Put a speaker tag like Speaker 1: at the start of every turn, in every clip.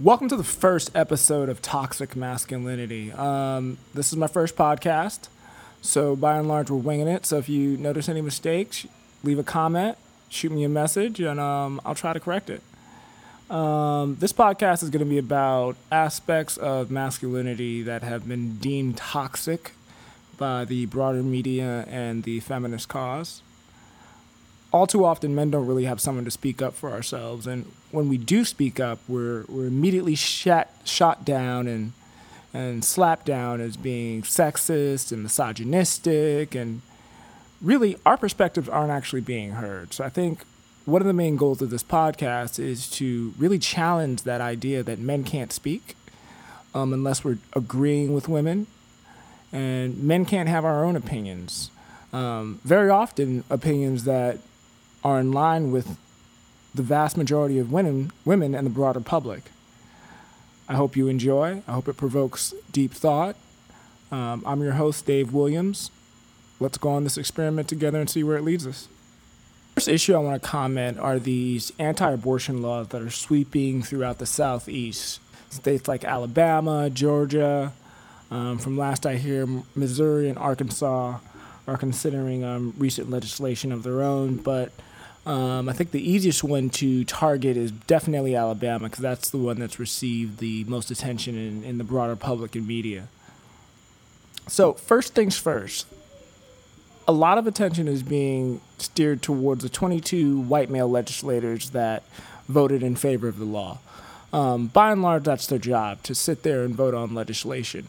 Speaker 1: Welcome to the first episode of Toxic Masculinity. Um, this is my first podcast, so by and large, we're winging it. So if you notice any mistakes, leave a comment, shoot me a message, and um, I'll try to correct it. Um, this podcast is going to be about aspects of masculinity that have been deemed toxic by the broader media and the feminist cause all too often men don't really have someone to speak up for ourselves. And when we do speak up we're we're immediately shot shot down and and slapped down as being sexist and misogynistic. And really our perspectives aren't actually being heard. So i think one of the main goals of this podcast is to really challenge that idea that men can't speak um, unless we're agreeing with women. And men can't have our own opinions. Um, very often opinions that are in line with the vast majority of women, women and the broader public. I hope you enjoy. I hope it provokes deep thought. Um, I'm your host, Dave Williams. Let's go on this experiment together and see where it leads us. First issue I want to comment are these anti abortion laws that are sweeping throughout the Southeast. States like Alabama, Georgia, um, from last I hear, Missouri and Arkansas are considering um, recent legislation of their own, but um, I think the easiest one to target is definitely Alabama because that's the one that's received the most attention in, in the broader public and media. So, first things first, a lot of attention is being steered towards the 22 white male legislators that voted in favor of the law. Um, by and large, that's their job to sit there and vote on legislation.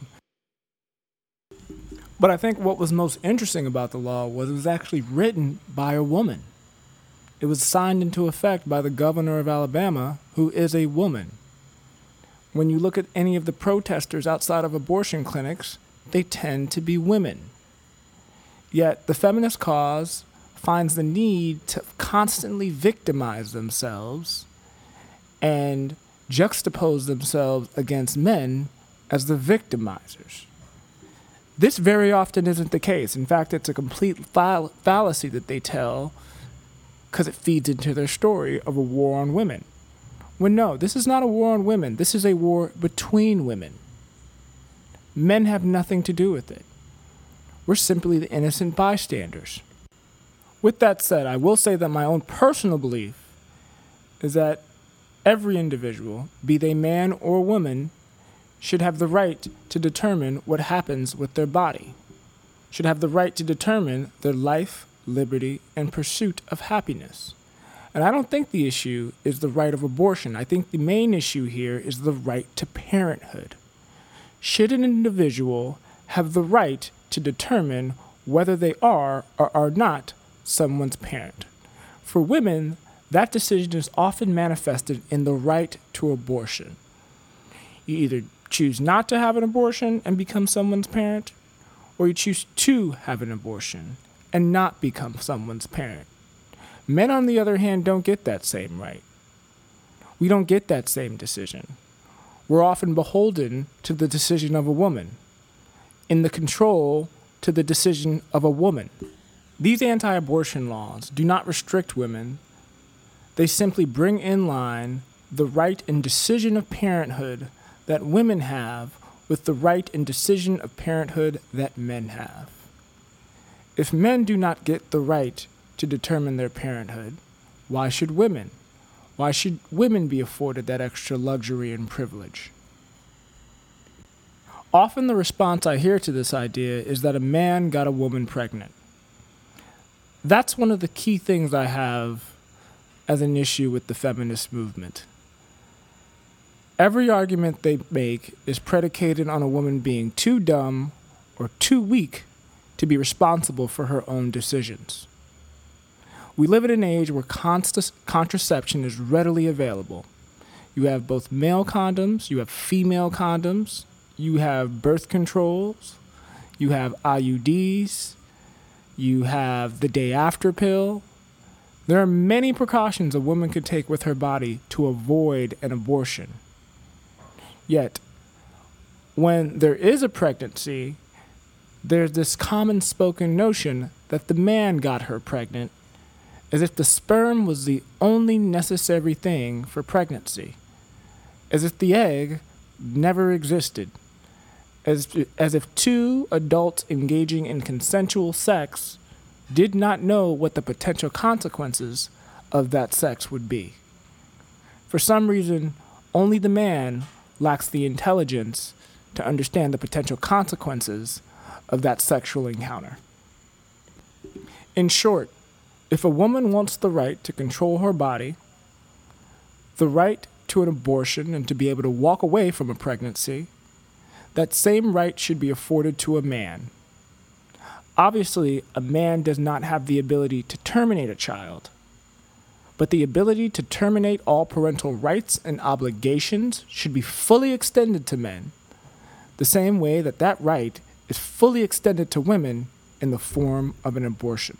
Speaker 1: But I think what was most interesting about the law was it was actually written by a woman. It was signed into effect by the governor of Alabama, who is a woman. When you look at any of the protesters outside of abortion clinics, they tend to be women. Yet the feminist cause finds the need to constantly victimize themselves and juxtapose themselves against men as the victimizers. This very often isn't the case. In fact, it's a complete fall- fallacy that they tell because it feeds into their story of a war on women. When no, this is not a war on women, this is a war between women. Men have nothing to do with it. We're simply the innocent bystanders. With that said, I will say that my own personal belief is that every individual, be they man or woman, should have the right to determine what happens with their body, should have the right to determine their life, liberty, and pursuit of happiness. And I don't think the issue is the right of abortion. I think the main issue here is the right to parenthood. Should an individual have the right to determine whether they are or are not someone's parent? For women, that decision is often manifested in the right to abortion. You either choose not to have an abortion and become someone's parent, or you choose to have an abortion and not become someone's parent. Men, on the other hand, don't get that same right. We don't get that same decision. We're often beholden to the decision of a woman, in the control to the decision of a woman. These anti abortion laws do not restrict women, they simply bring in line the right and decision of parenthood that women have with the right and decision of parenthood that men have. If men do not get the right to determine their parenthood, why should women? Why should women be afforded that extra luxury and privilege? Often the response I hear to this idea is that a man got a woman pregnant. That's one of the key things I have as an issue with the feminist movement. Every argument they make is predicated on a woman being too dumb or too weak to be responsible for her own decisions. We live in an age where contraception is readily available. You have both male condoms, you have female condoms, you have birth controls, you have IUDs, you have the day after pill. There are many precautions a woman could take with her body to avoid an abortion. Yet, when there is a pregnancy, there's this common spoken notion that the man got her pregnant as if the sperm was the only necessary thing for pregnancy. as if the egg never existed, as, as if two adults engaging in consensual sex did not know what the potential consequences of that sex would be. For some reason, only the man lacks the intelligence to understand the potential consequences of that sexual encounter. In short, if a woman wants the right to control her body, the right to an abortion and to be able to walk away from a pregnancy, that same right should be afforded to a man. Obviously, a man does not have the ability to terminate a child, but the ability to terminate all parental rights and obligations should be fully extended to men, the same way that that right is fully extended to women in the form of an abortion.